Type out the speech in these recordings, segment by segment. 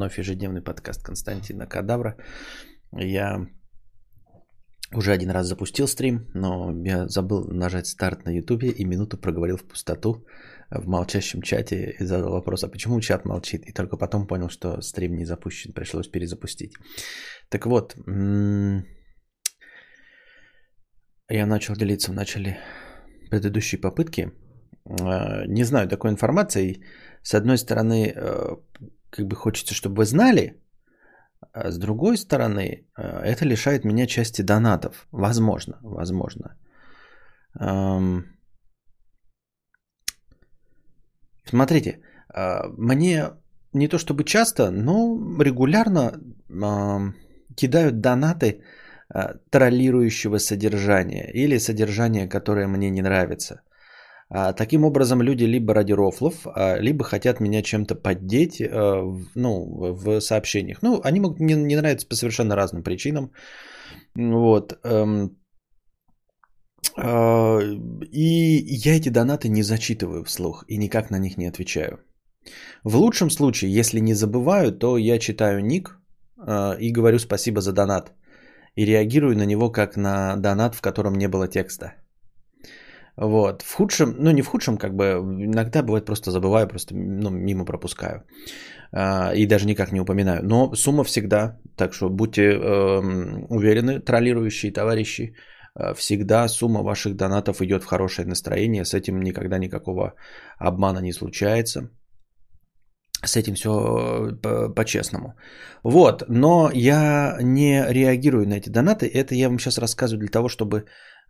Вновь ежедневный подкаст Константина Кадавра. Я уже один раз запустил стрим, но я забыл нажать старт на ютубе и минуту проговорил в пустоту в молчащем чате и задал вопрос, а почему чат молчит? И только потом понял, что стрим не запущен, пришлось перезапустить. Так вот, я начал делиться в начале предыдущей попытки. А, не знаю такой информации. С одной стороны, э, как бы хочется, чтобы вы знали, а с другой стороны, э, это лишает меня части донатов. Возможно, возможно. Смотрите, а, мне не то чтобы часто, но регулярно кидают донаты а, троллирующего содержания или содержания, которое мне не нравится. А, таким образом, люди либо ради рофлов, а, либо хотят меня чем-то поддеть а, ну, в сообщениях. Ну, они могут мне не нравиться по совершенно разным причинам. Вот. Эм, и я эти донаты не зачитываю вслух и никак на них не отвечаю. В лучшем случае, если не забываю, то я читаю ник и говорю спасибо за донат. И реагирую на него как на донат, в котором не было текста. Вот. В худшем, ну не в худшем, как бы иногда бывает просто забываю, просто ну, мимо пропускаю. А, и даже никак не упоминаю. Но сумма всегда, так что будьте э, уверены, троллирующие товарищи, э, всегда сумма ваших донатов идет в хорошее настроение. С этим никогда никакого обмана не случается. С этим все э, по-честному. Вот, но я не реагирую на эти донаты. Это я вам сейчас рассказываю для того, чтобы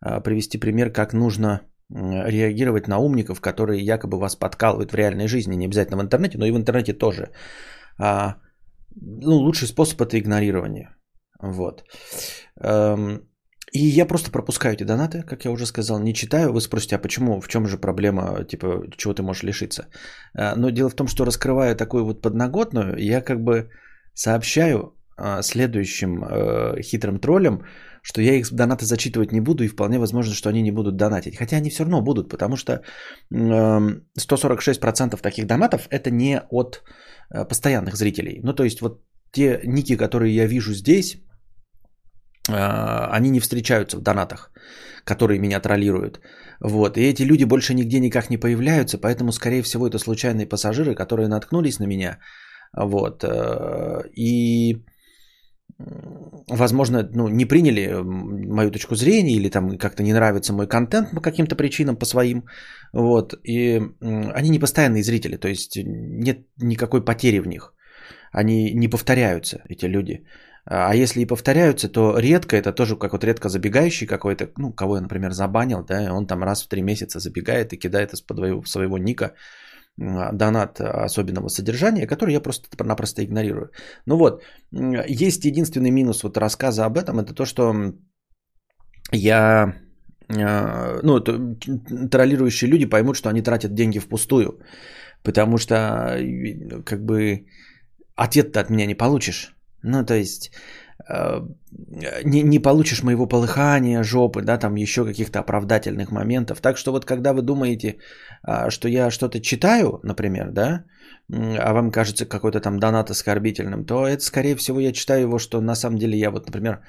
э, привести пример, как нужно реагировать на умников, которые якобы вас подкалывают в реальной жизни, не обязательно в интернете, но и в интернете тоже. А, ну, лучший способ это игнорирование. Вот. Эм, и я просто пропускаю эти донаты, как я уже сказал, не читаю. Вы спросите, а почему, в чем же проблема, типа, чего ты можешь лишиться? А, но дело в том, что раскрывая такую вот подноготную, я как бы сообщаю а, следующим э, хитрым троллям, что я их донаты зачитывать не буду, и вполне возможно, что они не будут донатить. Хотя они все равно будут, потому что 146% таких донатов это не от э, постоянных зрителей. Ну, то есть вот те ники, которые я вижу здесь, а, они не встречаются в донатах, которые меня троллируют. Вот. И эти люди больше нигде никак не появляются, поэтому, скорее всего, это случайные пассажиры, которые наткнулись на меня. Вот. Э, и возможно, ну, не приняли мою точку зрения или там как-то не нравится мой контент по каким-то причинам, по своим. Вот. И они не постоянные зрители, то есть нет никакой потери в них. Они не повторяются, эти люди. А если и повторяются, то редко, это тоже как вот редко забегающий какой-то, ну, кого я, например, забанил, да, он там раз в три месяца забегает и кидает из-под своего ника донат особенного содержания, который я просто-напросто игнорирую. Ну вот, есть единственный минус вот рассказа об этом, это то, что я, а, ну, троллирующие люди поймут, что они тратят деньги впустую, потому что как бы ответ ты от меня не получишь. Ну, то есть Э, не, не получишь моего полыхания, жопы, да, там еще каких-то оправдательных моментов. Так что вот когда вы думаете, а, что я что-то читаю, например, да, а вам кажется какой-то там донат оскорбительным, то это, скорее всего, я читаю его, что на самом деле я вот, например,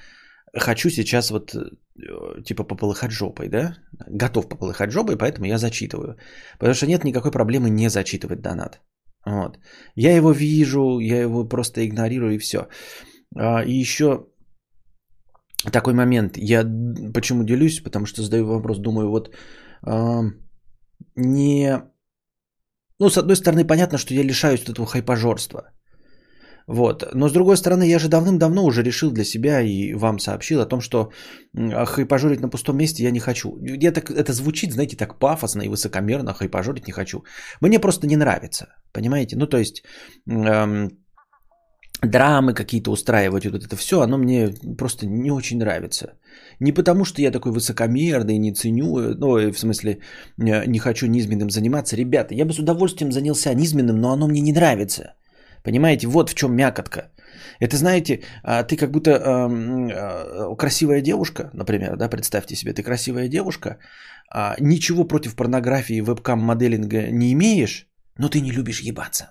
хочу сейчас вот э, типа пополыхать жопой, да, готов пополыхать жопой, поэтому я зачитываю. Потому что нет никакой проблемы не зачитывать донат. Вот. Я его вижу, я его просто игнорирую и все. А, и еще такой момент. Я почему делюсь? Потому что задаю вопрос, думаю, вот а, не... Ну, с одной стороны, понятно, что я лишаюсь этого хайпажорства. Вот. Но с другой стороны, я же давным-давно уже решил для себя и вам сообщил о том, что хайпажорить на пустом месте я не хочу. Я так, это звучит, знаете, так пафосно и высокомерно, хайпажорить не хочу. Мне просто не нравится, понимаете? Ну, то есть, эм, драмы какие-то устраивать, вот это все, оно мне просто не очень нравится. Не потому, что я такой высокомерный, не ценю, ну, в смысле, не хочу низменным заниматься. Ребята, я бы с удовольствием занялся низменным, но оно мне не нравится. Понимаете, вот в чем мякотка. Это, знаете, а, ты как будто э, красивая девушка, например, да, представьте себе, ты красивая девушка, а, ничего против порнографии, вебкам-моделинга не имеешь, но ты не любишь ебаться.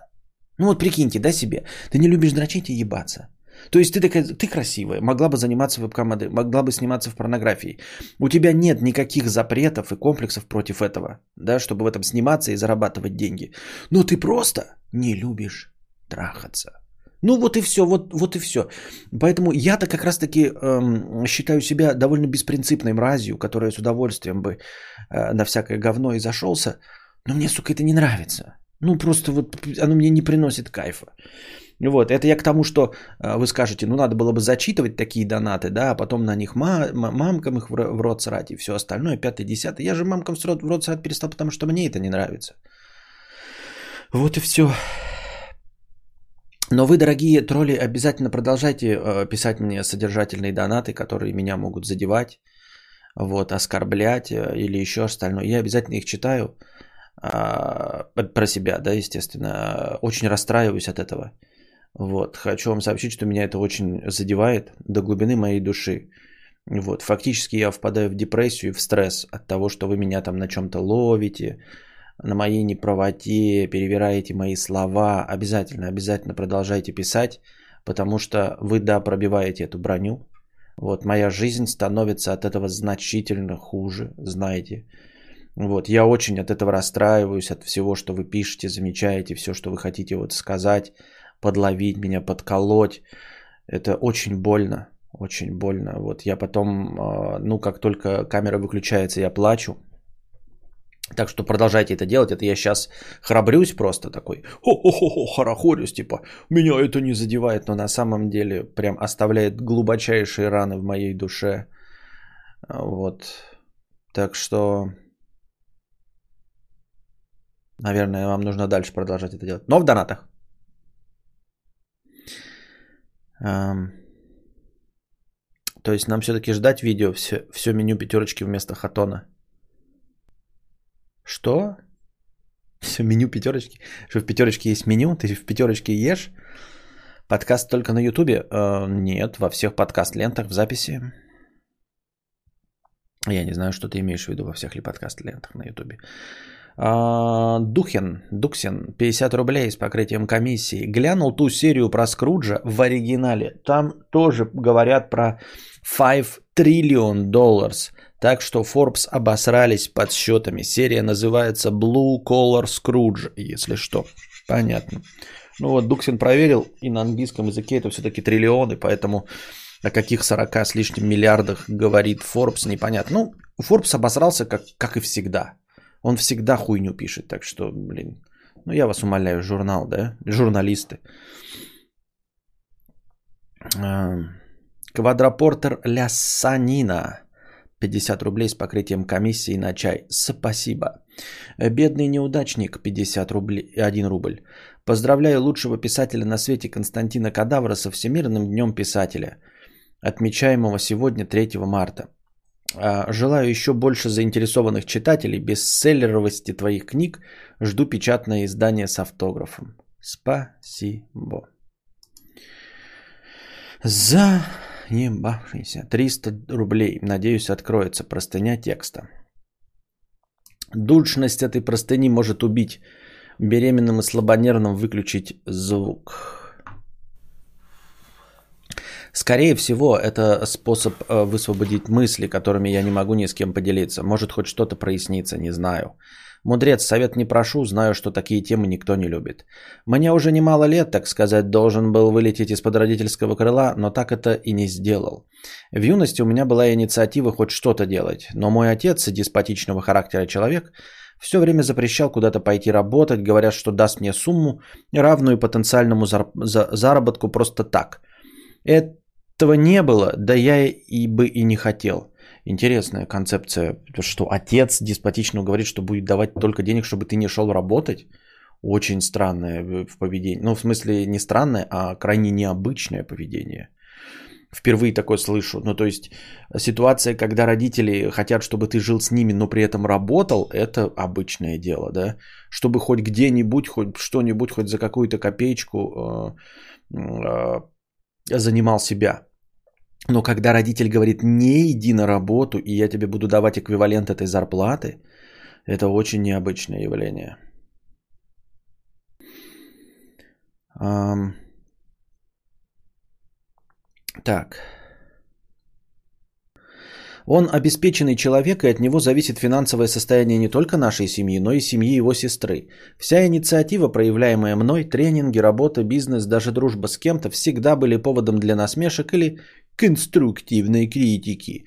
Ну вот прикиньте, да, себе. Ты не любишь дрочить и ебаться. То есть ты такая, ты красивая, могла бы заниматься вебкам могла бы сниматься в порнографии. У тебя нет никаких запретов и комплексов против этого, да, чтобы в этом сниматься и зарабатывать деньги. Но ты просто не любишь трахаться. Ну вот и все, вот, вот и все. Поэтому я-то как раз-таки эм, считаю себя довольно беспринципной мразью, которая с удовольствием бы э, на всякое говно и зашелся. Но мне, сука, это не нравится. Ну просто вот оно мне не приносит кайфа. Вот, это я к тому, что э, вы скажете, ну надо было бы зачитывать такие донаты, да, а потом на них ма- мамкам их в рот срать и все остальное, пятый, десятый. Я же мамкам в рот, в рот срать перестал, потому что мне это не нравится. Вот и все. Но вы, дорогие тролли, обязательно продолжайте э, писать мне содержательные донаты, которые меня могут задевать, вот, оскорблять э, или еще остальное. Я обязательно их читаю э, про себя, да, естественно. Очень расстраиваюсь от этого. Вот, хочу вам сообщить, что меня это очень задевает до глубины моей души. Вот, фактически я впадаю в депрессию и в стресс от того, что вы меня там на чем-то ловите, на моей неправоте, перевираете мои слова. Обязательно, обязательно продолжайте писать, потому что вы, да, пробиваете эту броню. Вот, моя жизнь становится от этого значительно хуже, знаете. Вот, я очень от этого расстраиваюсь, от всего, что вы пишете, замечаете, все, что вы хотите вот сказать, подловить меня, подколоть. Это очень больно, очень больно. Вот я потом, а, ну, как только камера выключается, я плачу. Так что продолжайте это делать. Это я сейчас храбрюсь просто такой. Хо-хо-хо, хорохорюсь, типа, меня это не задевает, но на самом деле прям оставляет глубочайшие раны в моей душе. Вот. Так что, наверное, вам нужно дальше продолжать это делать. Но в донатах. То есть нам все-таки ждать видео, все, все меню пятерочки вместо хатона. Что? Все меню пятерочки? Что в пятерочке есть меню? Ты в пятерочке ешь? Подкаст только на ютубе? Э, нет, во всех подкаст-лентах в записи. Я не знаю, что ты имеешь в виду во всех ли подкаст-лентах на ютубе. А, Духин, Дуксин, 50 рублей с покрытием комиссии. Глянул ту серию про Скруджа в оригинале. Там тоже говорят про 5 триллион долларов. Так что Forbes обосрались подсчетами. Серия называется Blue Collar Scrooge, если что. Понятно. Ну вот Дуксин проверил, и на английском языке это все-таки триллионы, поэтому о каких 40 с лишним миллиардах говорит Forbes, непонятно. Ну, Forbes обосрался, как, как и всегда. Он всегда хуйню пишет, так что, блин. Ну, я вас умоляю, журнал, да? Журналисты. Квадрапортер Лясанина. 50 рублей с покрытием комиссии на чай. Спасибо. Бедный неудачник 50 рублей, 1 рубль. Поздравляю лучшего писателя на свете Константина Кадавра со Всемирным днем писателя, отмечаемого сегодня 3 марта. А, желаю еще больше заинтересованных читателей, бестселлеровости твоих книг. Жду печатное издание с автографом. Спасибо. Заебавшийся. 300 рублей. Надеюсь, откроется простыня текста. Душность этой простыни может убить. Беременным и слабонервным выключить звук. Скорее всего, это способ э, высвободить мысли, которыми я не могу ни с кем поделиться. Может, хоть что-то прояснится, не знаю. Мудрец, совет не прошу, знаю, что такие темы никто не любит. Мне уже немало лет, так сказать, должен был вылететь из-под родительского крыла, но так это и не сделал. В юности у меня была инициатива хоть что-то делать, но мой отец, деспотичного характера человек, все время запрещал куда-то пойти работать, говорят, что даст мне сумму, равную потенциальному заработку просто так. Это этого не было, да я и бы и не хотел. Интересная концепция, что отец деспотично говорит, что будет давать только денег, чтобы ты не шел работать. Очень странное в поведении. Ну, в смысле, не странное, а крайне необычное поведение. Впервые такое слышу. Ну, то есть, ситуация, когда родители хотят, чтобы ты жил с ними, но при этом работал, это обычное дело, да. Чтобы хоть где-нибудь, хоть что-нибудь, хоть за какую-то копеечку э, э, занимал себя. Но когда родитель говорит, не иди на работу, и я тебе буду давать эквивалент этой зарплаты, это очень необычное явление. Так. Он обеспеченный человек, и от него зависит финансовое состояние не только нашей семьи, но и семьи его сестры. Вся инициатива, проявляемая мной, тренинги, работа, бизнес, даже дружба с кем-то, всегда были поводом для насмешек или конструктивной критики.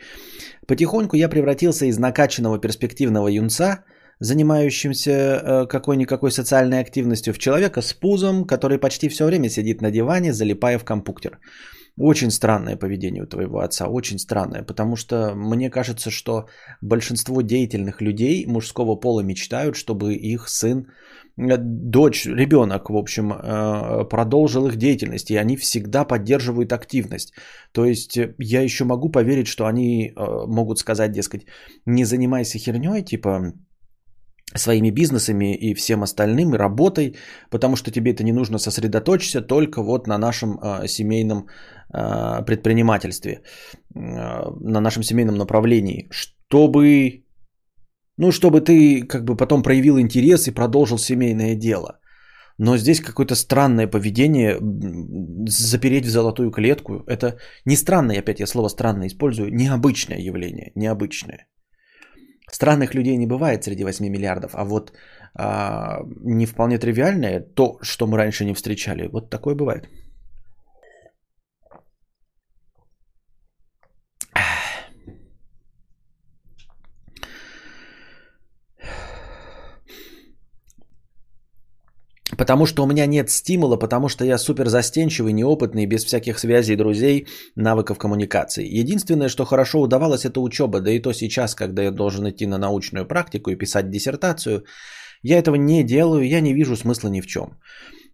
Потихоньку я превратился из накачанного перспективного юнца, занимающимся э, какой-никакой социальной активностью, в человека с пузом, который почти все время сидит на диване, залипая в компьютер. Очень странное поведение у твоего отца, очень странное, потому что мне кажется, что большинство деятельных людей мужского пола мечтают, чтобы их сын, дочь, ребенок, в общем, э, продолжил их деятельность, и они всегда поддерживают активность. То есть э, я еще могу поверить, что они могут сказать, дескать, не занимайся херней, типа своими бизнесами и всем остальным, и работой, потому что тебе это не нужно, сосредоточься только вот на нашем э, семейном э, предпринимательстве, э, на нашем семейном направлении, чтобы, ну, чтобы ты как бы потом проявил интерес и продолжил семейное дело. Но здесь какое-то странное поведение, запереть в золотую клетку, это не странное, опять я слово странное использую, необычное явление, необычное. Странных людей не бывает среди 8 миллиардов, а вот а, не вполне тривиальное, то, что мы раньше не встречали, вот такое бывает. Потому что у меня нет стимула, потому что я супер застенчивый, неопытный, без всяких связей, друзей, навыков коммуникации. Единственное, что хорошо удавалось, это учеба. Да и то сейчас, когда я должен идти на научную практику и писать диссертацию, я этого не делаю, я не вижу смысла ни в чем.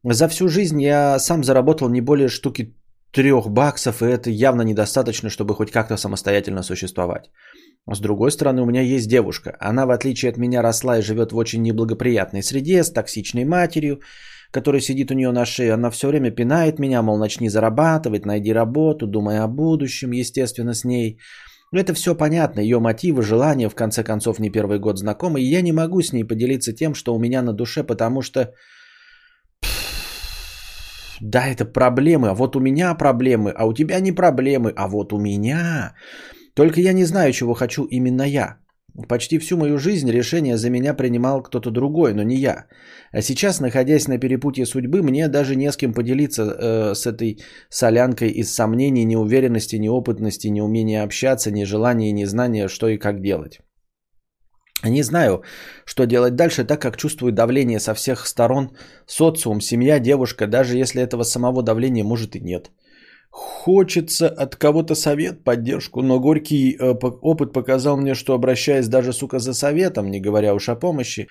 За всю жизнь я сам заработал не более штуки трех баксов, и это явно недостаточно, чтобы хоть как-то самостоятельно существовать. С другой стороны, у меня есть девушка. Она, в отличие от меня, росла и живет в очень неблагоприятной среде, с токсичной матерью, которая сидит у нее на шее. Она все время пинает меня, мол, начни зарабатывать, найди работу, думай о будущем, естественно, с ней. Это все понятно, ее мотивы, желания, в конце концов, не первый год знакомы, и я не могу с ней поделиться тем, что у меня на душе, потому что... Да, это проблемы, а вот у меня проблемы, а у тебя не проблемы, а вот у меня... Только я не знаю, чего хочу именно я. Почти всю мою жизнь решение за меня принимал кто-то другой, но не я. А сейчас, находясь на перепутье судьбы, мне даже не с кем поделиться э, с этой солянкой из сомнений, неуверенности, неопытности, неумения общаться, нежелания и незнания, что и как делать. Не знаю, что делать дальше, так как чувствую давление со всех сторон, социум, семья, девушка, даже если этого самого давления может и нет. Хочется от кого-то совет, поддержку, но горький э, опыт показал мне, что обращаясь даже, сука, за советом, не говоря уж о помощи,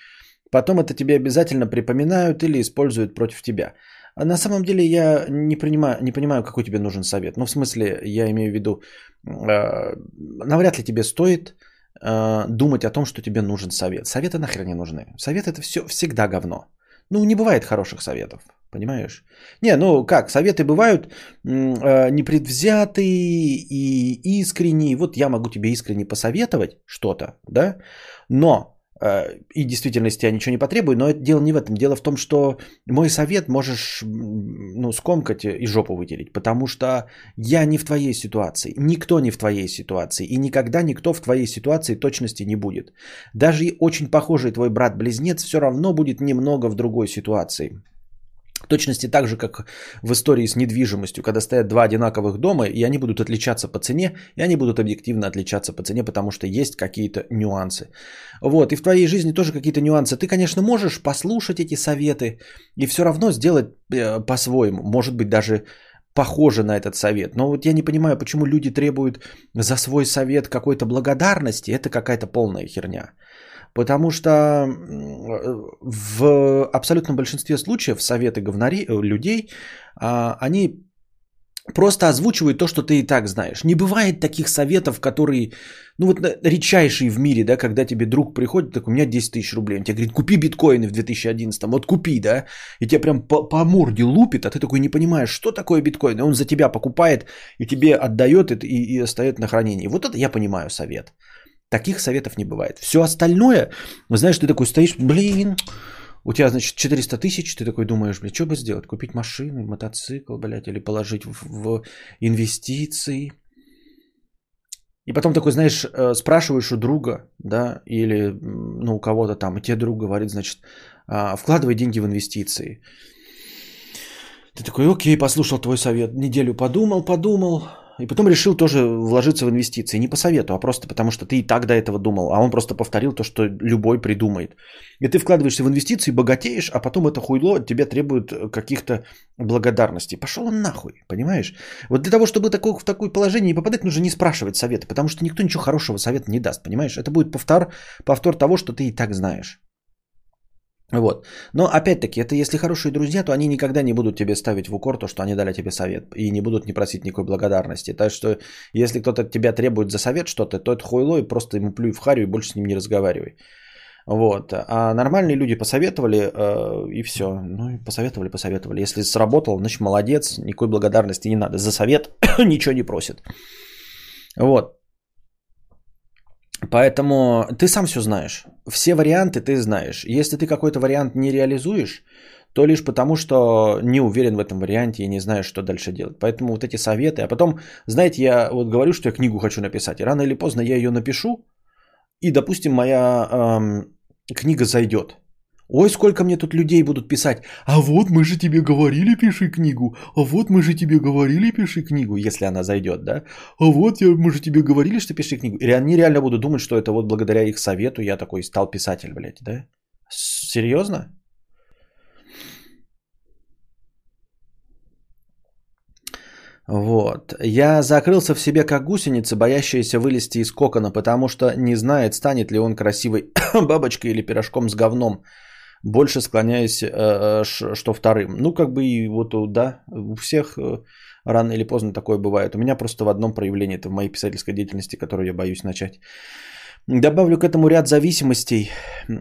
потом это тебе обязательно припоминают или используют против тебя. А на самом деле я не, принимаю, не понимаю, какой тебе нужен совет. Ну, в смысле, я имею в виду, э, навряд ли тебе стоит э, думать о том, что тебе нужен совет. Советы нахер не нужны. Совет это все всегда говно. Ну, не бывает хороших советов. Понимаешь? Не, ну как, советы бывают э, непредвзятые и искренние. Вот я могу тебе искренне посоветовать что-то, да, но и в действительности я ничего не потребую, но это дело не в этом. Дело в том, что мой совет можешь ну, скомкать и жопу вытереть, потому что я не в твоей ситуации, никто не в твоей ситуации, и никогда никто в твоей ситуации точности не будет. Даже очень похожий твой брат-близнец все равно будет немного в другой ситуации. Точности так же, как в истории с недвижимостью, когда стоят два одинаковых дома, и они будут отличаться по цене, и они будут объективно отличаться по цене, потому что есть какие-то нюансы. Вот, и в твоей жизни тоже какие-то нюансы. Ты, конечно, можешь послушать эти советы и все равно сделать э, по-своему, может быть, даже похоже на этот совет. Но вот я не понимаю, почему люди требуют за свой совет какой-то благодарности, это какая-то полная херня. Потому что в абсолютном большинстве случаев советы говнари, э, людей, а, они просто озвучивают то, что ты и так знаешь. Не бывает таких советов, которые, ну вот редчайшие в мире, да, когда тебе друг приходит, так у меня 10 тысяч рублей, он тебе говорит, купи биткоины в 2011, вот купи, да, и тебе прям по, по морде лупит, а ты такой не понимаешь, что такое биткоин, и он за тебя покупает и тебе отдает это и, и оставит на хранение. Вот это я понимаю совет. Таких советов не бывает. Все остальное, знаешь, ты такой стоишь, блин, У тебя, значит, 400 тысяч, ты такой думаешь, блядь, что бы сделать? Купить машину, мотоцикл, блядь, или положить в, в инвестиции. И потом такой, знаешь, э, спрашиваешь у друга, да, или ну, у кого-то там, и тебе друг говорит, значит, «А, вкладывай деньги в инвестиции. Ты такой, окей, послушал твой совет, неделю подумал, подумал, и потом решил тоже вложиться в инвестиции. Не по совету, а просто потому, что ты и так до этого думал. А он просто повторил то, что любой придумает. И ты вкладываешься в инвестиции, богатеешь, а потом это хуйло от тебя требует каких-то благодарностей. Пошел он нахуй, понимаешь? Вот для того, чтобы такое, в такое положение не попадать, нужно не спрашивать совета, потому что никто ничего хорошего совета не даст, понимаешь? Это будет повтор, повтор того, что ты и так знаешь. Вот. Но опять-таки, это если хорошие друзья, то они никогда не будут тебе ставить в укор то, что они дали тебе совет. И не будут не просить никакой благодарности. Так что, если кто-то от тебя требует за совет что-то, то это хуйло и просто ему плюй в харю и больше с ним не разговаривай. Вот. А нормальные люди посоветовали, э, и все. Ну, и посоветовали, посоветовали. Если сработал, значит, молодец, никакой благодарности не надо. За совет ничего не просит. Вот. Поэтому ты сам все знаешь. Все варианты ты знаешь. Если ты какой-то вариант не реализуешь, то лишь потому, что не уверен в этом варианте и не знаешь, что дальше делать. Поэтому вот эти советы. А потом, знаете, я вот говорю, что я книгу хочу написать. И рано или поздно я ее напишу. И, допустим, моя эм, книга зайдет. Ой, сколько мне тут людей будут писать. А вот мы же тебе говорили, пиши книгу. А вот мы же тебе говорили, пиши книгу, если она зайдет, да? А вот мы же тебе говорили, что пиши книгу. И они реально будут думать, что это вот благодаря их совету я такой стал писатель, блядь, да? Серьезно? Вот. Я закрылся в себе как гусеница, боящаяся вылезти из кокона, потому что не знает, станет ли он красивой бабочкой или пирожком с говном больше склоняюсь, э, э, что вторым. Ну, как бы и вот, да, у всех э, рано или поздно такое бывает. У меня просто в одном проявлении, это в моей писательской деятельности, которую я боюсь начать. Добавлю к этому ряд зависимостей.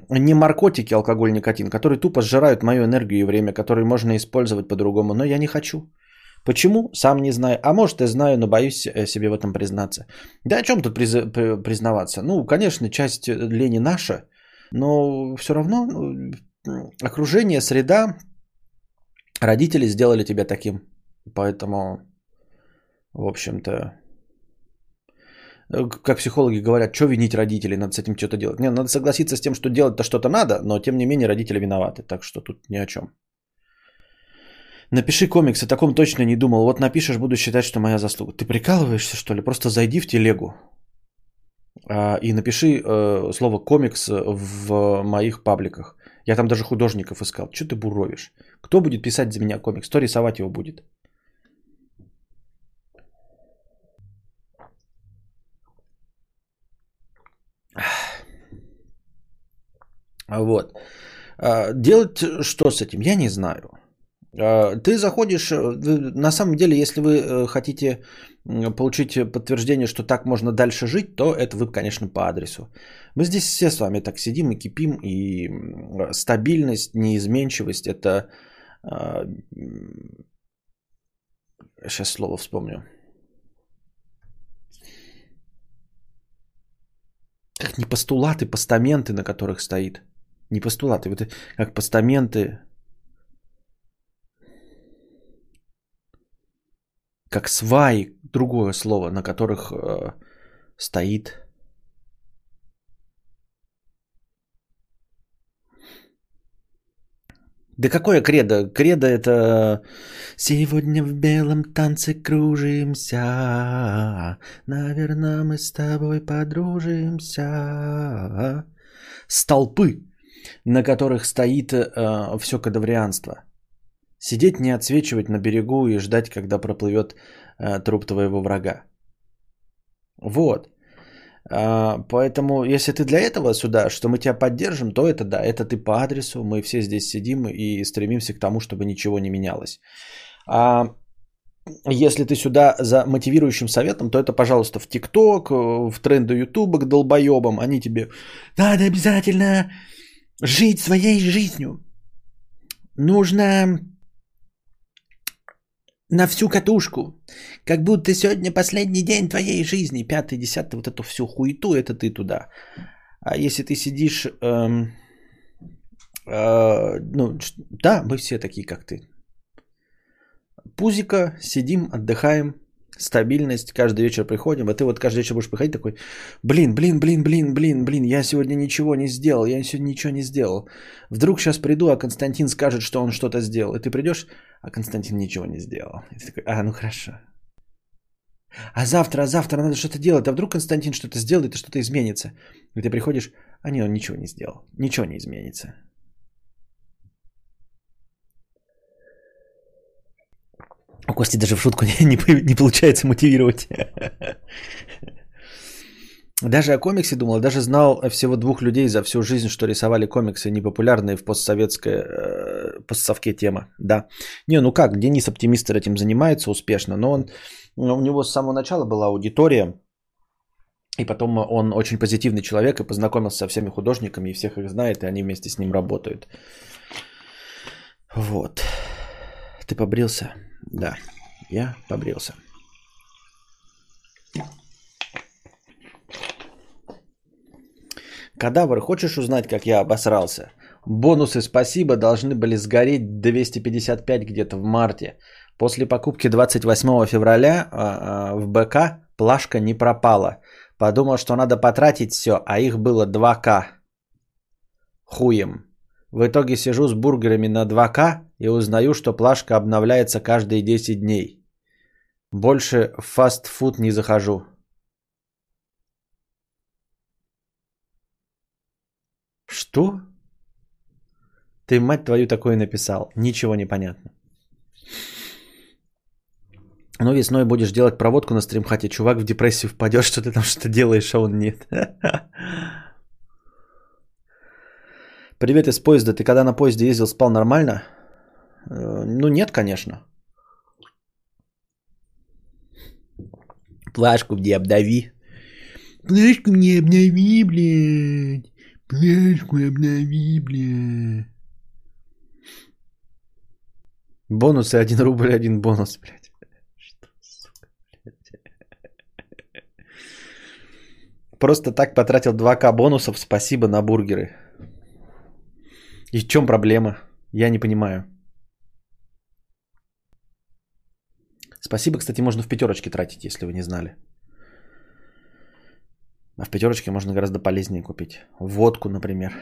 Не наркотики, алкоголь, никотин, которые тупо сжирают мою энергию и время, которые можно использовать по-другому, но я не хочу. Почему? Сам не знаю. А может и знаю, но боюсь себе в этом признаться. Да о чем тут признаваться? Ну, конечно, часть лени наша, но все равно ну, окружение, среда, родители сделали тебя таким. Поэтому, в общем-то, э, как психологи говорят, что винить родителей, надо с этим что-то делать. Не, надо согласиться с тем, что делать-то что-то надо, но тем не менее родители виноваты, так что тут ни о чем. Напиши комикс, о таком точно не думал. Вот напишешь, буду считать, что моя заслуга. Ты прикалываешься, что ли? Просто зайди в телегу а, и напиши э, слово комикс в моих пабликах. Я там даже художников искал. Что ты буровишь? Кто будет писать за меня комикс? Кто рисовать его будет? Вот. А, делать что с этим? Я не знаю. А, ты заходишь, э, на самом деле, если вы э, хотите получить подтверждение, что так можно дальше жить, то это вы, конечно, по адресу. Мы здесь все с вами так сидим и кипим, и стабильность, неизменчивость – это… Сейчас а, слово вспомню. Как не постулаты, постаменты, на которых стоит. Не постулаты, вот как постаменты, как сваи, другое слово, на которых э, стоит. Да какое кредо? Кредо это «Сегодня в белом танце кружимся, наверное, мы с тобой подружимся». Столпы, на которых стоит э, все кадаврианство – Сидеть не отсвечивать на берегу и ждать, когда проплывет э, труп твоего врага. Вот. А, поэтому, если ты для этого сюда, что мы тебя поддержим, то это да, это ты по адресу, мы все здесь сидим и стремимся к тому, чтобы ничего не менялось. А если ты сюда за мотивирующим советом, то это, пожалуйста, в ТикТок, в тренды Ютуба к долбоебам, они тебе надо обязательно жить своей жизнью. Нужно на всю катушку. Как будто сегодня последний день твоей жизни. Пятый, десятый, вот эту всю хуету, это ты туда. А если ты сидишь эм, Э, ну, да, мы все такие, как ты. Пузика, сидим, отдыхаем, стабильность, каждый вечер приходим, а ты вот каждый вечер будешь приходить такой, блин, блин, блин, блин, блин, блин, я сегодня ничего не сделал, я сегодня ничего не сделал. Вдруг сейчас приду, а Константин скажет, что он что-то сделал. И ты придешь, а Константин ничего не сделал. И ты такой, а, ну хорошо. А завтра, а завтра надо что-то делать. А вдруг Константин что-то сделает, и что-то изменится. И ты приходишь, а не, он ничего не сделал. Ничего не изменится. У Кости даже в шутку не, не, не получается мотивировать. Даже о комиксе думал, даже знал всего двух людей за всю жизнь, что рисовали комиксы, непопулярные в постсоветской, э, постсовке тема. Да. Не, ну как, Денис Оптимистер этим занимается успешно, но он, у него с самого начала была аудитория, и потом он очень позитивный человек и познакомился со всеми художниками, и всех их знает, и они вместе с ним работают. Вот. Ты побрился? Да, я побрился. Кадавр, хочешь узнать, как я обосрался? Бонусы спасибо должны были сгореть 255 где-то в марте. После покупки 28 февраля а, а, в БК плашка не пропала. Подумал, что надо потратить все, а их было 2К. Хуем. В итоге сижу с бургерами на 2К и узнаю, что плашка обновляется каждые 10 дней. Больше в фастфуд не захожу. Что? Ты, мать твою, такое написал. Ничего не понятно. Ну, весной будешь делать проводку на стримхате. Чувак в депрессию впадешь, что ты там что-то делаешь, а он нет. Привет из поезда. Ты когда на поезде ездил, спал нормально? Э, ну, нет, конечно. Плашку мне обнови. Плашку мне обнови, блядь. Плашку обнови, блядь. Бонусы 1 рубль, один бонус, блядь. Что, сука, блядь. Просто так потратил 2к бонусов, спасибо на бургеры. И в чем проблема? Я не понимаю. Спасибо, кстати, можно в пятерочке тратить, если вы не знали. А в пятерочке можно гораздо полезнее купить. Водку, например.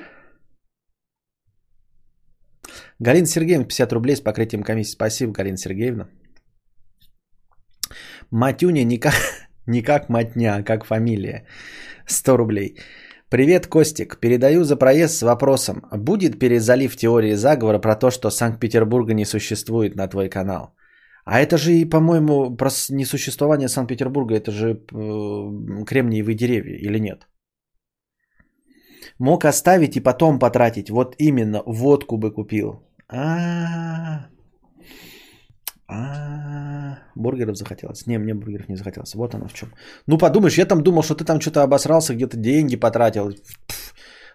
Галина Сергеевна, 50 рублей с покрытием комиссии. Спасибо, Галина Сергеевна. Матюня не как, не как матня, а как фамилия. 100 рублей. Привет, Костик. Передаю за проезд с вопросом. Будет перезалив теории заговора про то, что Санкт-Петербурга не существует на твой канал? А это же, по-моему, про несуществование Санкт-Петербурга, это же э, кремниевые деревья или нет? Мог оставить и потом потратить. Вот именно, водку бы купил. А, а, бургеров захотелось. Не, мне бургеров не захотелось. Вот оно в чем. Ну подумаешь, я там думал, что ты там что-то обосрался, где-то деньги потратил.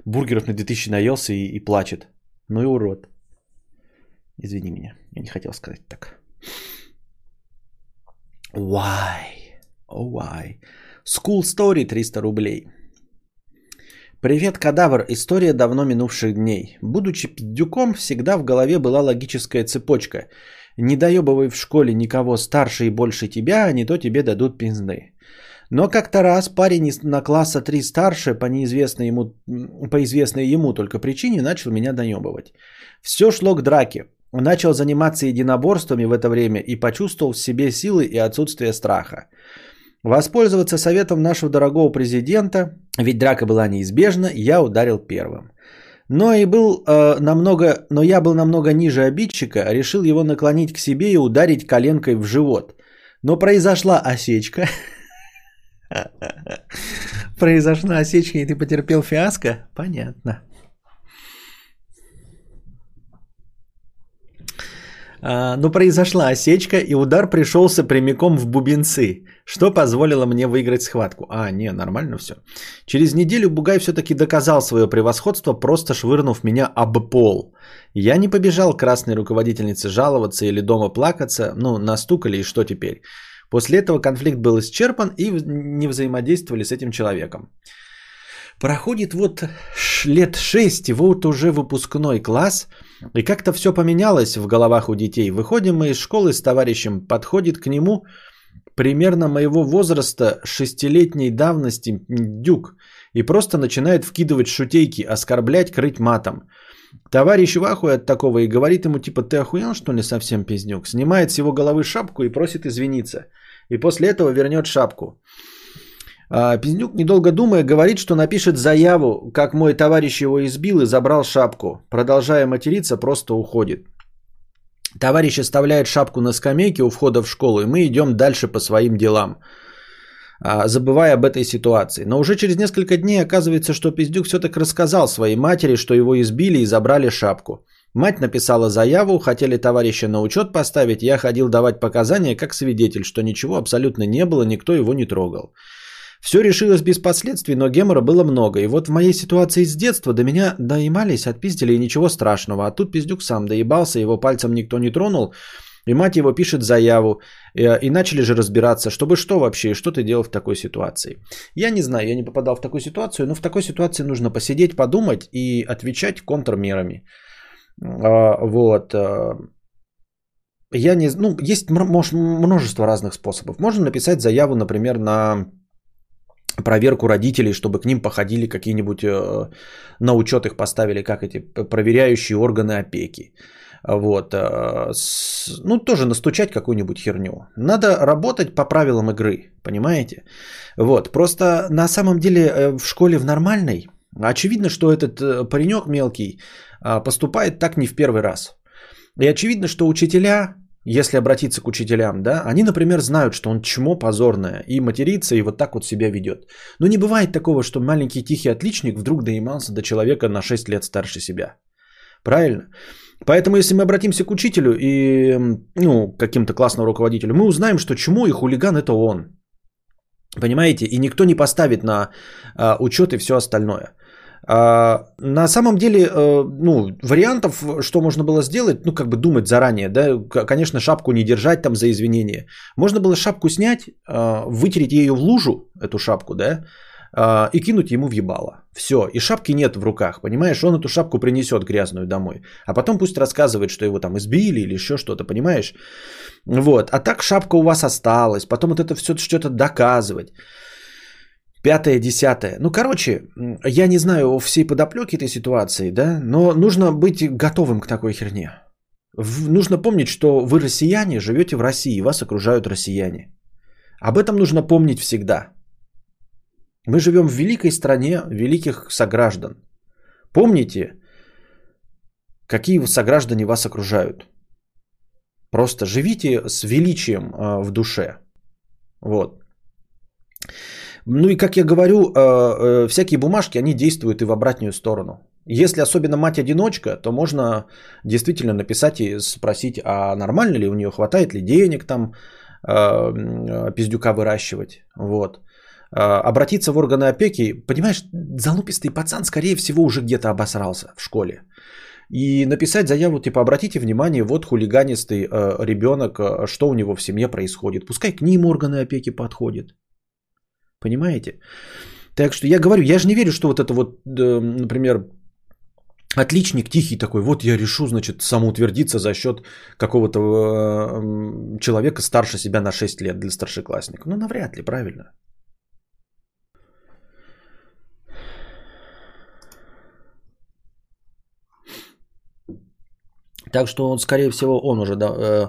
бургеров на 2000 наелся и, и плачет. Ну и урод. Извини меня, я не хотел сказать так. Why? Oh, why? School Story 300 рублей. Привет, кадавр. История давно минувших дней. Будучи пиздюком, всегда в голове была логическая цепочка. Не доебывай в школе никого старше и больше тебя, а не то тебе дадут пизды. Но как-то раз парень на класса 3 старше по неизвестной ему, по известной ему только причине начал меня доебывать. Все шло к драке. Начал заниматься единоборствами в это время и почувствовал в себе силы и отсутствие страха. Воспользоваться советом нашего дорогого президента, ведь драка была неизбежна, я ударил первым. Но и был э, намного, но я был намного ниже обидчика, решил его наклонить к себе и ударить коленкой в живот. Но произошла осечка. Произошла осечка, и ты потерпел фиаско? Понятно. Но произошла осечка, и удар пришелся прямиком в бубенцы, что позволило мне выиграть схватку. А, не, нормально все. Через неделю Бугай все-таки доказал свое превосходство, просто швырнув меня об пол. Я не побежал красной руководительнице жаловаться или дома плакаться, ну, настукали и что теперь. После этого конфликт был исчерпан и не взаимодействовали с этим человеком. Проходит вот лет шесть, и вот уже выпускной класс, и как-то все поменялось в головах у детей. Выходим мы из школы с товарищем, подходит к нему примерно моего возраста, шестилетней давности, дюк, и просто начинает вкидывать шутейки, оскорблять, крыть матом. Товарищ в ахуе от такого и говорит ему, типа, ты охуел, что ли, совсем пиздюк? Снимает с его головы шапку и просит извиниться. И после этого вернет шапку. А, Пиздюк, недолго думая, говорит, что напишет заяву, как мой товарищ его избил и забрал шапку. Продолжая материться, просто уходит. Товарищ оставляет шапку на скамейке у входа в школу, и мы идем дальше по своим делам, а, забывая об этой ситуации. Но уже через несколько дней оказывается, что Пиздюк все-таки рассказал своей матери, что его избили и забрали шапку. Мать написала заяву, хотели товарища на учет поставить, я ходил давать показания как свидетель, что ничего абсолютно не было, никто его не трогал. Все решилось без последствий, но гемора было много. И вот в моей ситуации с детства до меня доимались, отпиздили и ничего страшного. А тут пиздюк сам доебался, его пальцем никто не тронул. И мать его пишет заяву. И, э, и начали же разбираться, чтобы что вообще, что ты делал в такой ситуации. Я не знаю, я не попадал в такую ситуацию, но в такой ситуации нужно посидеть, подумать и отвечать контрмерами. А, вот. Э, я не... Ну, есть множество разных способов. Можно написать заяву, например, на проверку родителей, чтобы к ним походили какие-нибудь, э, на учет их поставили, как эти проверяющие органы опеки. Вот. Э, ну, тоже настучать какую-нибудь херню. Надо работать по правилам игры, понимаете? Вот. Просто на самом деле э, в школе в нормальной, очевидно, что этот паренек мелкий поступает так не в первый раз. И очевидно, что учителя если обратиться к учителям, да, они, например, знают, что он чмо позорное и матерится, и вот так вот себя ведет. Но не бывает такого, что маленький тихий отличник вдруг доимался до человека на 6 лет старше себя. Правильно? Поэтому, если мы обратимся к учителю и ну, каким-то классным руководителю, мы узнаем, что чмо и хулиган это он. Понимаете? И никто не поставит на а, учет и все остальное. А, на самом деле, э, ну, вариантов, что можно было сделать, ну, как бы думать заранее, да, конечно, шапку не держать там за извинение. Можно было шапку снять, а, вытереть ее в лужу, эту шапку, да, а, и кинуть ему в ебало. Все, и шапки нет в руках, понимаешь? Он эту шапку принесет грязную домой. А потом пусть рассказывает, что его там избили или еще что-то, понимаешь? Вот, а так шапка у вас осталась, потом вот это все что-то доказывать. Пятое, десятое. Ну, короче, я не знаю всей подоплеки этой ситуации, да, но нужно быть готовым к такой херне. В, нужно помнить, что вы россияне, живете в России, и вас окружают россияне. Об этом нужно помнить всегда. Мы живем в великой стране великих сограждан. Помните, какие сограждане вас окружают. Просто живите с величием э, в душе. Вот. Ну и как я говорю, э, э, всякие бумажки, они действуют и в обратную сторону. Если особенно мать-одиночка, то можно действительно написать и спросить, а нормально ли у нее, хватает ли денег там э, пиздюка выращивать. Вот. Обратиться в органы опеки, понимаешь, залупистый пацан, скорее всего, уже где-то обосрался в школе. И написать заяву, типа, обратите внимание, вот хулиганистый э, ребенок, что у него в семье происходит. Пускай к ним органы опеки подходят. Понимаете? Так что я говорю, я же не верю, что вот это вот, например, отличник тихий такой, вот я решу, значит, самоутвердиться за счет какого-то э, человека старше себя на 6 лет для старшеклассника. Ну, навряд ли, правильно? Так что он, скорее всего, он уже да, э,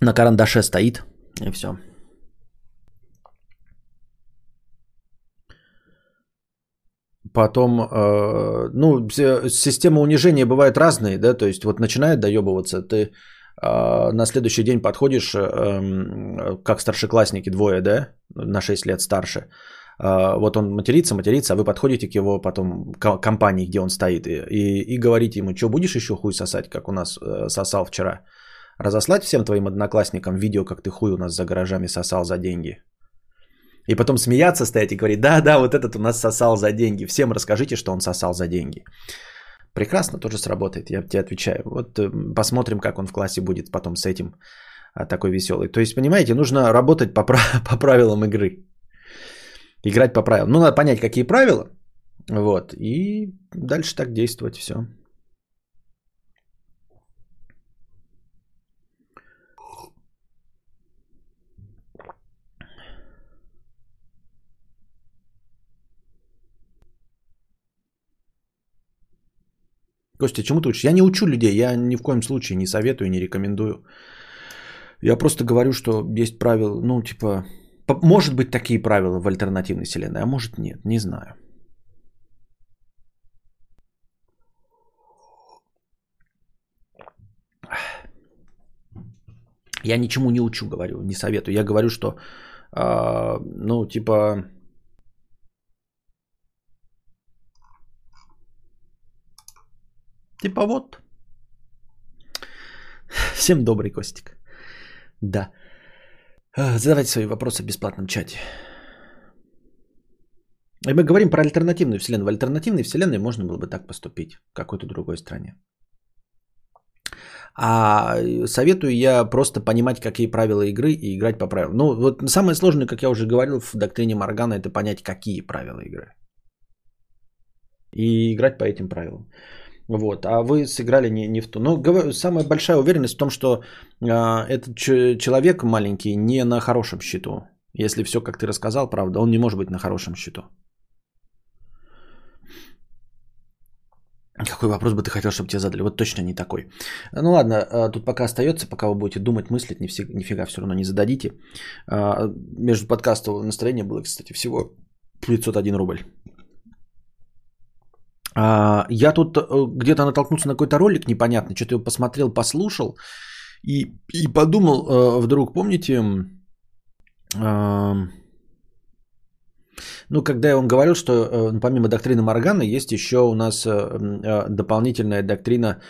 на карандаше стоит. И все. Потом, э, ну, система унижения бывает разные, да, то есть вот начинает доебываться, ты э, на следующий день подходишь, э, как старшеклассники двое, да, на 6 лет старше, э, вот он матерится, матерится, а вы подходите к его потом к компании, где он стоит, и, и, и говорите ему, что будешь еще хуй сосать, как у нас э, сосал вчера, разослать всем твоим одноклассникам видео, как ты хуй у нас за гаражами сосал за деньги – и потом смеяться стоять и говорить, да, да, вот этот у нас сосал за деньги. Всем расскажите, что он сосал за деньги. Прекрасно тоже сработает, я тебе отвечаю. Вот э, посмотрим, как он в классе будет потом с этим а, такой веселый. То есть, понимаете, нужно работать по, по правилам игры. играть по правилам. Ну, надо понять, какие правила, вот, и дальше так действовать, все. Костя, чему ты учишь? Я не учу людей, я ни в коем случае не советую, не рекомендую. Я просто говорю, что есть правила, ну, типа, может быть такие правила в альтернативной вселенной, а может нет, не знаю. Я ничему не учу, говорю, не советую. Я говорю, что, э, ну, типа, Типа вот. Всем добрый, Костик. Да. А, задавайте свои вопросы в бесплатном чате. И мы говорим про альтернативную вселенную. В альтернативной вселенной можно было бы так поступить в какой-то другой стране. А советую я просто понимать, какие правила игры и играть по правилам. Ну, вот самое сложное, как я уже говорил в доктрине Моргана, это понять, какие правила игры. И играть по этим правилам. Вот, а вы сыграли не, не в ту. Но самая большая уверенность в том, что э, этот человек маленький не на хорошем счету. Если все, как ты рассказал, правда, он не может быть на хорошем счету. Какой вопрос бы ты хотел, чтобы тебе задали? Вот точно не такой. Ну ладно, а, тут пока остается, пока вы будете думать, мыслить, нифига все равно не зададите. А, между подкастом настроение было, кстати, всего 501 рубль. А, я тут э, где-то натолкнулся на какой-то ролик непонятный, что-то его посмотрел, послушал и, и подумал, э, вдруг, помните, ну, когда он говорил, что э, помимо доктрины Моргана есть еще у нас дополнительная доктрина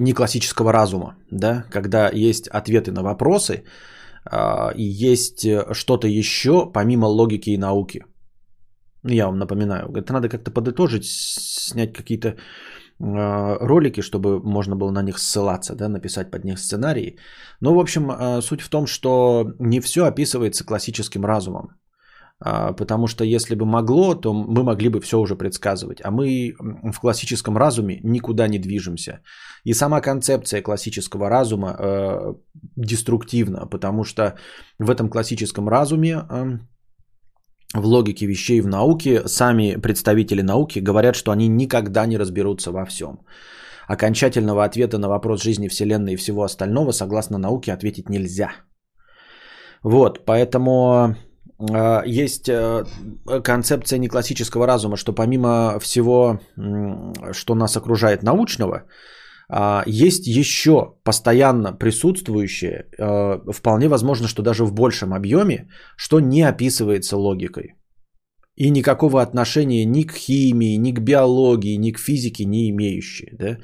неклассического разума, да, когда есть ответы на вопросы а, и есть что-то еще помимо логики и науки. Ну, я вам напоминаю, это надо как-то подытожить, снять какие-то э, ролики, чтобы можно было на них ссылаться, да, написать под них сценарии. Но, в общем, э, суть в том, что не все описывается классическим разумом. Э, потому что если бы могло, то мы могли бы все уже предсказывать. А мы в классическом разуме никуда не движемся. И сама концепция классического разума э, деструктивна, потому что в этом классическом разуме э, в логике вещей в науке, сами представители науки говорят, что они никогда не разберутся во всем. Окончательного ответа на вопрос жизни Вселенной и всего остального, согласно науке, ответить нельзя. Вот, поэтому э, есть э, концепция неклассического разума, что помимо всего, э, что нас окружает научного, есть еще постоянно присутствующее, а, вполне возможно, что даже в большем объеме, что не описывается логикой. И никакого отношения ни к химии, ни к биологии, ни к физике не имеющие. Да?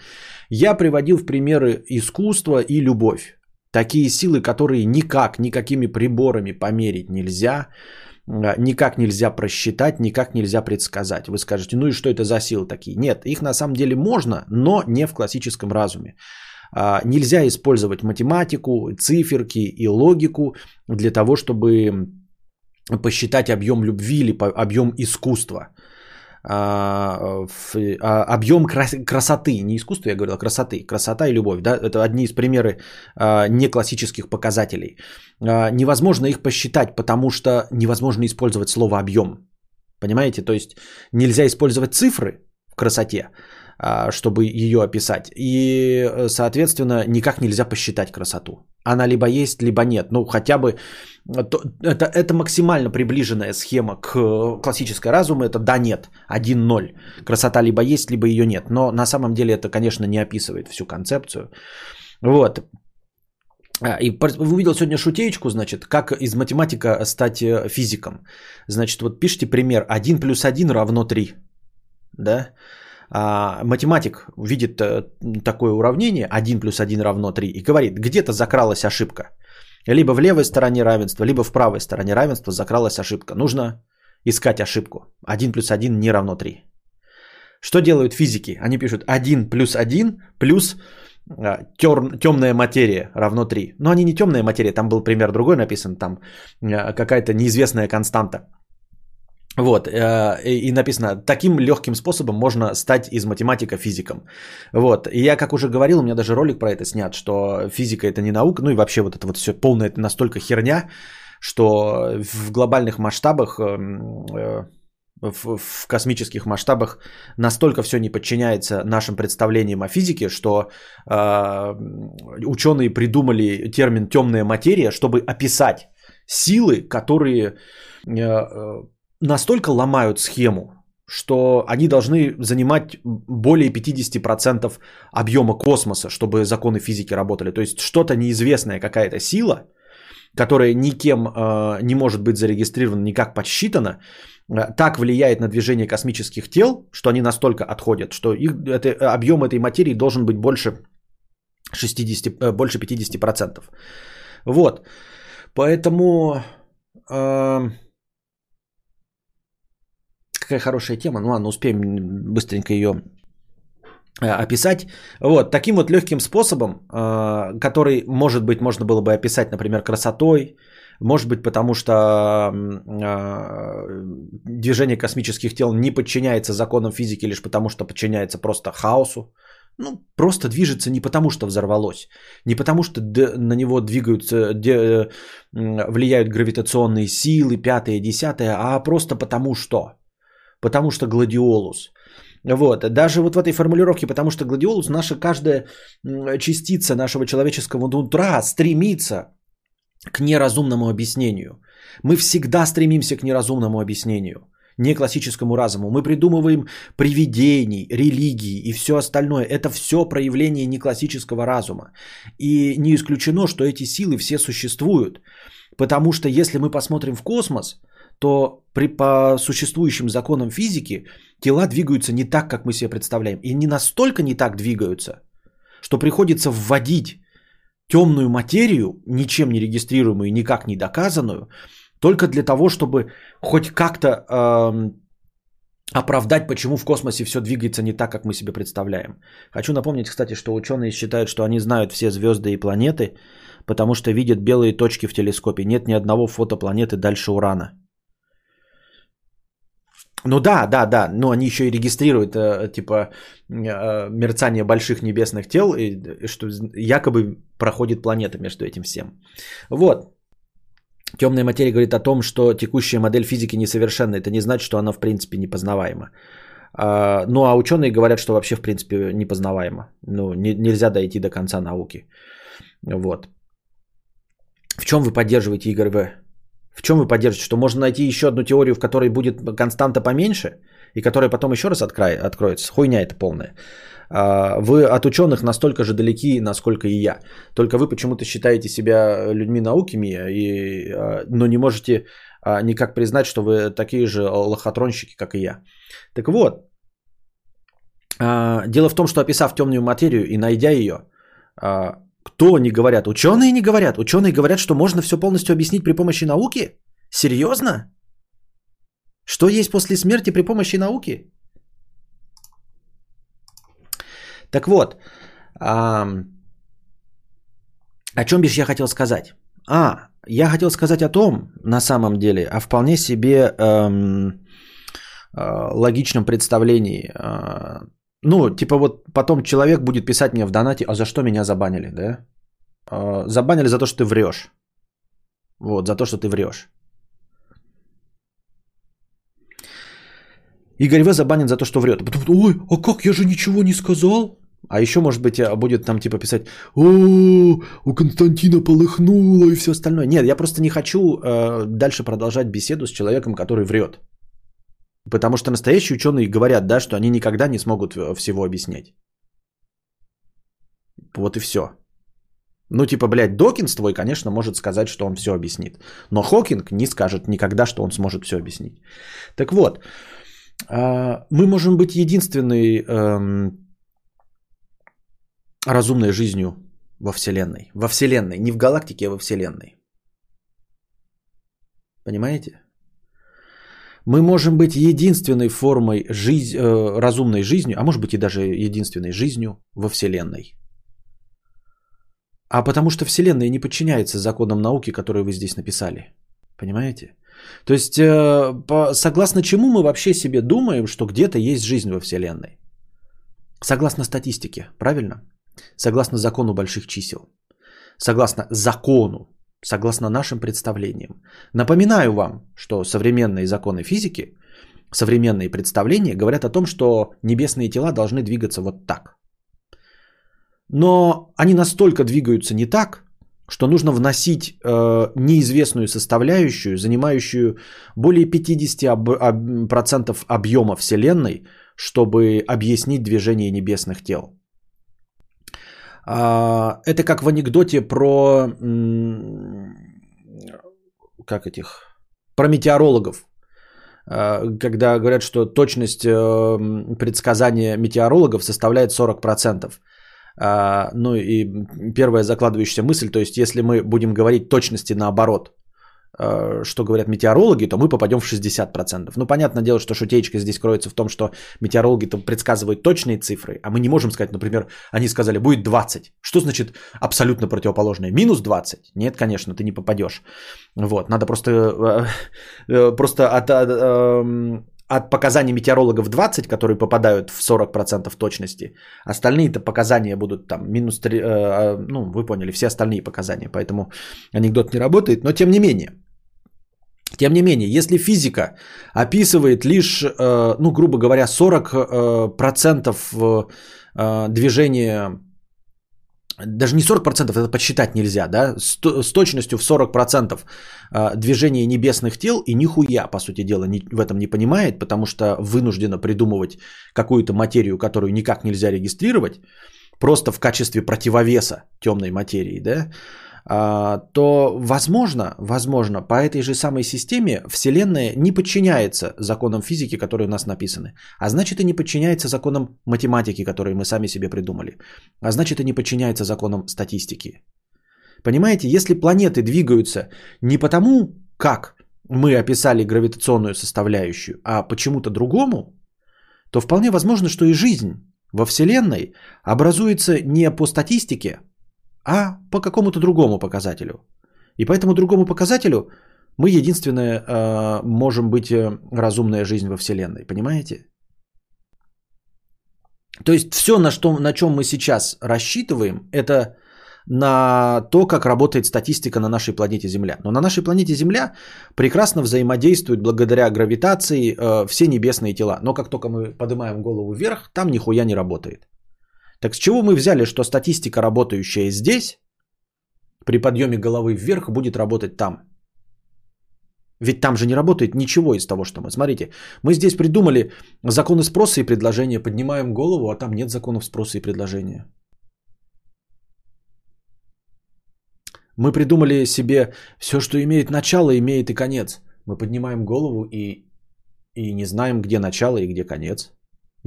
Я приводил в примеры искусство и любовь. Такие силы, которые никак, никакими приборами померить нельзя, а, никак нельзя просчитать, никак нельзя предсказать. Вы скажете, ну и что это за силы такие? Нет, их на самом деле можно, но не в классическом разуме. А, нельзя использовать математику, циферки и логику для того, чтобы посчитать объем любви или объем искусства. А, а, объем красоты, не искусства, я говорил, а красоты, красота и любовь, да, это одни из примеры не классических показателей. Невозможно их посчитать, потому что невозможно использовать слово объем, понимаете, то есть нельзя использовать цифры в красоте, чтобы ее описать, и, соответственно, никак нельзя посчитать красоту. Она либо есть, либо нет, ну хотя бы это, это максимально приближенная схема к классической разуму. Это да-нет, 1-0. Красота либо есть, либо ее нет. Но на самом деле это, конечно, не описывает всю концепцию. Вот. А, и увидел сегодня шутеечку, значит, как из математика стать э, физиком. Значит, вот пишите пример. 1 плюс 1 равно 3. Да? А, математик видит э, такое уравнение, 1 плюс 1 равно 3, и говорит, где-то закралась ошибка. Либо в левой стороне равенства, либо в правой стороне равенства закралась ошибка. Нужно искать ошибку. 1 плюс 1 не равно 3. Что делают физики? Они пишут 1 плюс 1 плюс тер, темная материя равно 3. Но они не темная материя, там был пример другой написан, там какая-то неизвестная константа. Вот, э, и написано, таким легким способом можно стать из математика физиком. Вот, и я, как уже говорил, у меня даже ролик про это снят, что физика это не наука, ну и вообще вот это вот все полное, это настолько херня, что в глобальных масштабах, эм, э, в, космических масштабах настолько все не подчиняется нашим представлениям о физике, что э, ученые придумали термин темная материя, чтобы описать силы, которые настолько ломают схему, что они должны занимать более 50% объема космоса, чтобы законы физики работали. То есть что-то неизвестная какая-то сила, которая никем э, не может быть зарегистрирована, никак подсчитана, э, так влияет на движение космических тел, что они настолько отходят, что их, это, объем этой материи должен быть больше 60, э, больше 50%. Вот. Поэтому... Э, какая хорошая тема. Ну ладно, успеем быстренько ее э, описать. Вот, таким вот легким способом, э, который, может быть, можно было бы описать, например, красотой, может быть, потому что э, движение космических тел не подчиняется законам физики, лишь потому что подчиняется просто хаосу. Ну, просто движется не потому, что взорвалось, не потому, что на него двигаются, влияют гравитационные силы, пятое, десятое, а просто потому что потому что гладиолус. Вот, даже вот в этой формулировке, потому что гладиолус, наша каждая частица нашего человеческого нутра стремится к неразумному объяснению. Мы всегда стремимся к неразумному объяснению, не классическому разуму. Мы придумываем привидений, религии и все остальное. Это все проявление неклассического разума. И не исключено, что эти силы все существуют. Потому что если мы посмотрим в космос, то при, по существующим законам физики тела двигаются не так, как мы себе представляем. И не настолько не так двигаются, что приходится вводить темную материю, ничем не регистрируемую, никак не доказанную, только для того, чтобы хоть как-то э, оправдать, почему в космосе все двигается не так, как мы себе представляем. Хочу напомнить, кстати, что ученые считают, что они знают все звезды и планеты, потому что видят белые точки в телескопе. Нет ни одного фотопланеты дальше Урана. Ну да, да, да, но они еще и регистрируют э, типа э, мерцание больших небесных тел, и, что якобы проходит планета между этим всем. Вот. Темная материя говорит о том, что текущая модель физики несовершенна. Это не значит, что она в принципе непознаваема. А, ну а ученые говорят, что вообще в принципе непознаваемо. Ну, не, нельзя дойти до конца науки. Вот. В чем вы поддерживаете Игорь В? В чем вы поддержите? Что можно найти еще одну теорию, в которой будет константа поменьше, и которая потом еще раз откроет, откроется. Хуйня это полная. А, вы от ученых настолько же далеки, насколько и я. Только вы почему-то считаете себя людьми наукими, и, а, но не можете а, никак признать, что вы такие же лохотронщики, как и я. Так вот, дело в том, что описав темную материю и найдя ее, кто не говорят? Ученые не говорят. Ученые говорят, что можно все полностью объяснить при помощи науки? Серьезно? Что есть после смерти при помощи науки? Так вот, а, о чем бишь я хотел сказать? А, я хотел сказать о том, на самом деле, о вполне себе эм, э, логичном представлении э, ну, типа вот потом человек будет писать мне в донате, а за что меня забанили, да? А, забанили за то, что ты врешь. Вот, за то, что ты врешь. Игорь В. забанен за то, что врет. потом, ой, а как, я же ничего не сказал. А еще, может быть, а, будет там типа писать, о, у Константина полыхнуло и все остальное. Нет, я просто не хочу э, дальше продолжать беседу с человеком, который врет. Потому что настоящие ученые говорят, да, что они никогда не смогут э, всего объяснять. Вот и все. Ну, типа, блядь, Докинс твой, конечно, может сказать, что он все объяснит. Но Хокинг не скажет никогда, что он сможет все объяснить. Так вот, а, мы можем быть единственной эм, разумной жизнью во Вселенной. Во Вселенной, не в галактике, а во Вселенной. Понимаете? Мы можем быть единственной формой жизнь, э, разумной жизнью, а может быть и даже единственной жизнью во Вселенной. а потому что Вселенная не подчиняется законам науки, которые вы здесь написали. Понимаете? То есть, э, по, согласно чему мы вообще себе думаем, что где-то есть жизнь во Вселенной? Согласно статистике, правильно? Согласно закону больших чисел. Согласно закону, согласно нашим представлениям. Напоминаю вам, что современные законы физики, современные представления говорят о том, что небесные тела должны двигаться вот так. Но они настолько двигаются не так, что нужно вносить э, неизвестную составляющую, занимающую более 50% об, об, процентов объема Вселенной, чтобы объяснить движение небесных тел. А, это как в анекдоте про как этих про метеорологов, а, когда говорят, что точность э, предсказания метеорологов составляет 40%. А, ну и первая закладывающаяся мысль, то есть если мы будем говорить точности наоборот, что говорят метеорологи, то мы попадем в 60%. Ну, понятное дело, что шутеечка здесь кроется в том, что метеорологи-то предсказывают точные цифры, а мы не можем сказать, например, они сказали, будет 20. Что значит абсолютно противоположное? Минус 20? Нет, конечно, ты не попадешь. Вот, надо просто, э, э, просто от, от, эм, показаний метеорологов 20, которые попадают в 40% точности, остальные-то показания будут там минус 3, э, э, ну, вы поняли, все остальные показания, поэтому анекдот не работает, но тем не менее. Тем не менее, если физика описывает лишь, э, ну, грубо говоря, 40% э, э, движения даже не 40%, это подсчитать нельзя, да, с, точностью в 40% а, движения небесных тел и нихуя, по сути дела, в этом не понимает, потому что вынуждена придумывать какую-то материю, которую никак нельзя регистрировать, просто в качестве противовеса темной материи, да, то возможно, возможно, по этой же самой системе Вселенная не подчиняется законам физики, которые у нас написаны. А значит и не подчиняется законам математики, которые мы сами себе придумали. А значит и не подчиняется законам статистики. Понимаете, если планеты двигаются не потому, как мы описали гравитационную составляющую, а почему-то другому, то вполне возможно, что и жизнь во Вселенной образуется не по статистике, а по какому-то другому показателю. И по этому другому показателю мы единственное э, можем быть э, разумная жизнь во Вселенной. Понимаете? То есть все, на, что, на чем мы сейчас рассчитываем, это на то, как работает статистика на нашей планете Земля. Но на нашей планете Земля прекрасно взаимодействуют благодаря гравитации э, все небесные тела. Но как только мы поднимаем голову вверх, там нихуя не работает. Так с чего мы взяли, что статистика, работающая здесь, при подъеме головы вверх, будет работать там? Ведь там же не работает ничего из того, что мы. Смотрите, мы здесь придумали законы спроса и предложения, поднимаем голову, а там нет законов спроса и предложения. Мы придумали себе все, что имеет начало, имеет и конец. Мы поднимаем голову и, и не знаем, где начало и где конец.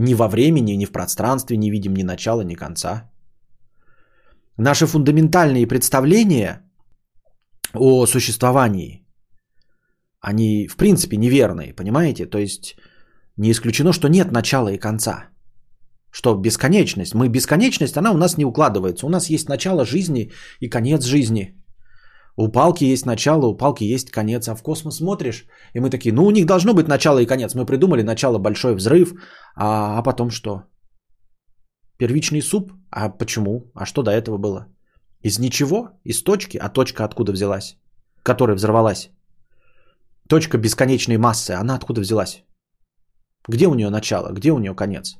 Ни во времени, ни в пространстве не видим ни начала, ни конца. Наши фундаментальные представления о существовании, они в принципе неверные, понимаете? То есть не исключено, что нет начала и конца. Что бесконечность? Мы бесконечность, она у нас не укладывается. У нас есть начало жизни и конец жизни. У палки есть начало, у палки есть конец. А в космос смотришь, и мы такие, ну у них должно быть начало и конец. Мы придумали начало большой взрыв, а, а потом что? Первичный суп? А почему? А что до этого было? Из ничего? Из точки? А точка откуда взялась? Которая взорвалась? Точка бесконечной массы, она откуда взялась? Где у нее начало? Где у нее конец?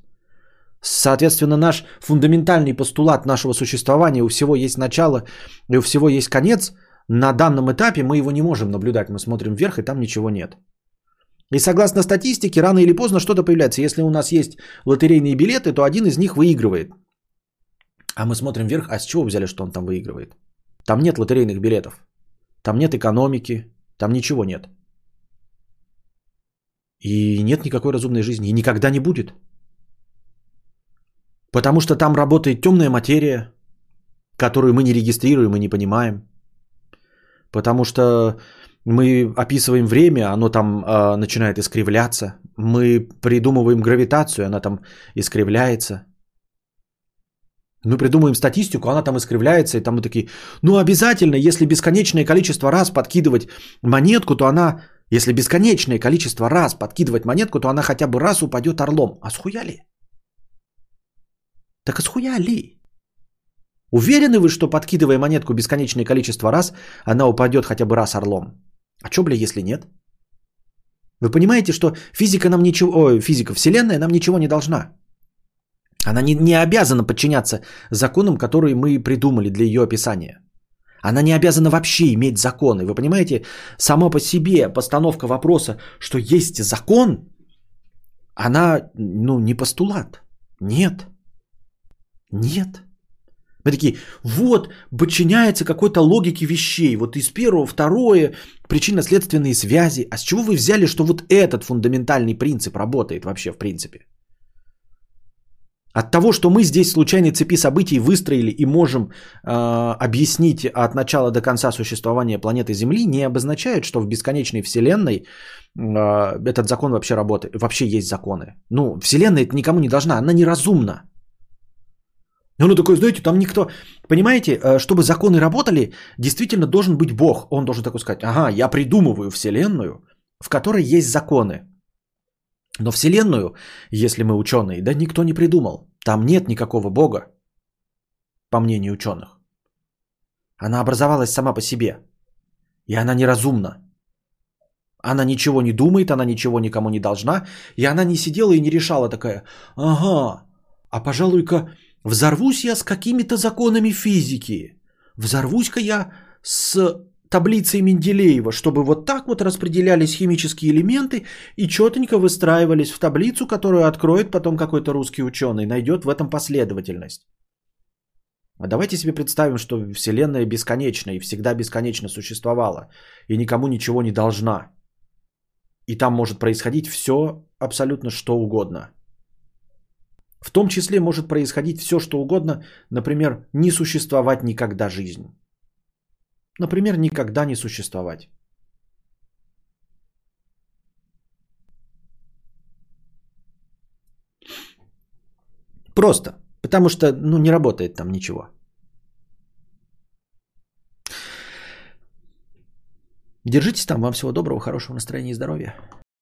Соответственно, наш фундаментальный постулат нашего существования, у всего есть начало и у всего есть конец – на данном этапе мы его не можем наблюдать. Мы смотрим вверх, и там ничего нет. И согласно статистике, рано или поздно что-то появляется. Если у нас есть лотерейные билеты, то один из них выигрывает. А мы смотрим вверх, а с чего взяли, что он там выигрывает? Там нет лотерейных билетов. Там нет экономики. Там ничего нет. И нет никакой разумной жизни. И никогда не будет. Потому что там работает темная материя, которую мы не регистрируем и не понимаем. Потому что мы описываем время, оно там э, начинает искривляться. Мы придумываем гравитацию, она там искривляется. Мы придумаем статистику, она там искривляется, и там мы такие, ну обязательно, если бесконечное количество раз подкидывать монетку, то она, если бесконечное количество раз подкидывать монетку, то она хотя бы раз упадет орлом. А схуяли? Так а схуяли? Уверены вы, что подкидывая монетку бесконечное количество раз, она упадет хотя бы раз орлом? А что, бля, если нет? Вы понимаете, что физика нам ничего, ой, физика, вселенная нам ничего не должна. Она не, не обязана подчиняться законам, которые мы придумали для ее описания. Она не обязана вообще иметь законы. Вы понимаете, само по себе постановка вопроса, что есть закон, она ну, не постулат. Нет. Нет. Мы такие, вот, подчиняется какой-то логике вещей. Вот из первого, второе, причинно-следственные связи. А с чего вы взяли, что вот этот фундаментальный принцип работает вообще в принципе? От того, что мы здесь случайной цепи событий выстроили и можем э, объяснить от начала до конца существования планеты Земли, не обозначает, что в бесконечной Вселенной э, этот закон вообще работает, вообще есть законы. Ну, Вселенная это никому не должна, она неразумна. Ну, ну такой, знаете, там никто... Понимаете, э, чтобы законы работали, действительно должен быть Бог. Он должен такой сказать, ага, я придумываю Вселенную, в которой есть законы. Но Вселенную, если мы ученые, да никто не придумал. Там нет никакого Бога, по мнению ученых. Она образовалась сама по себе. И она неразумна. Она ничего не думает, она ничего никому не должна. И она не сидела и не решала такая, ага, а пожалуй-ка взорвусь я с какими-то законами физики. Взорвусь-ка я с таблицей Менделеева, чтобы вот так вот распределялись химические элементы и четенько выстраивались в таблицу, которую откроет потом какой-то русский ученый, найдет в этом последовательность. А давайте себе представим, что Вселенная бесконечна и всегда бесконечно существовала, и никому ничего не должна. И там может происходить все, абсолютно что угодно. В том числе может происходить все, что угодно, например, не существовать никогда жизнь. Например, никогда не существовать. Просто. Потому что ну, не работает там ничего. Держитесь там. Вам всего доброго, хорошего настроения и здоровья.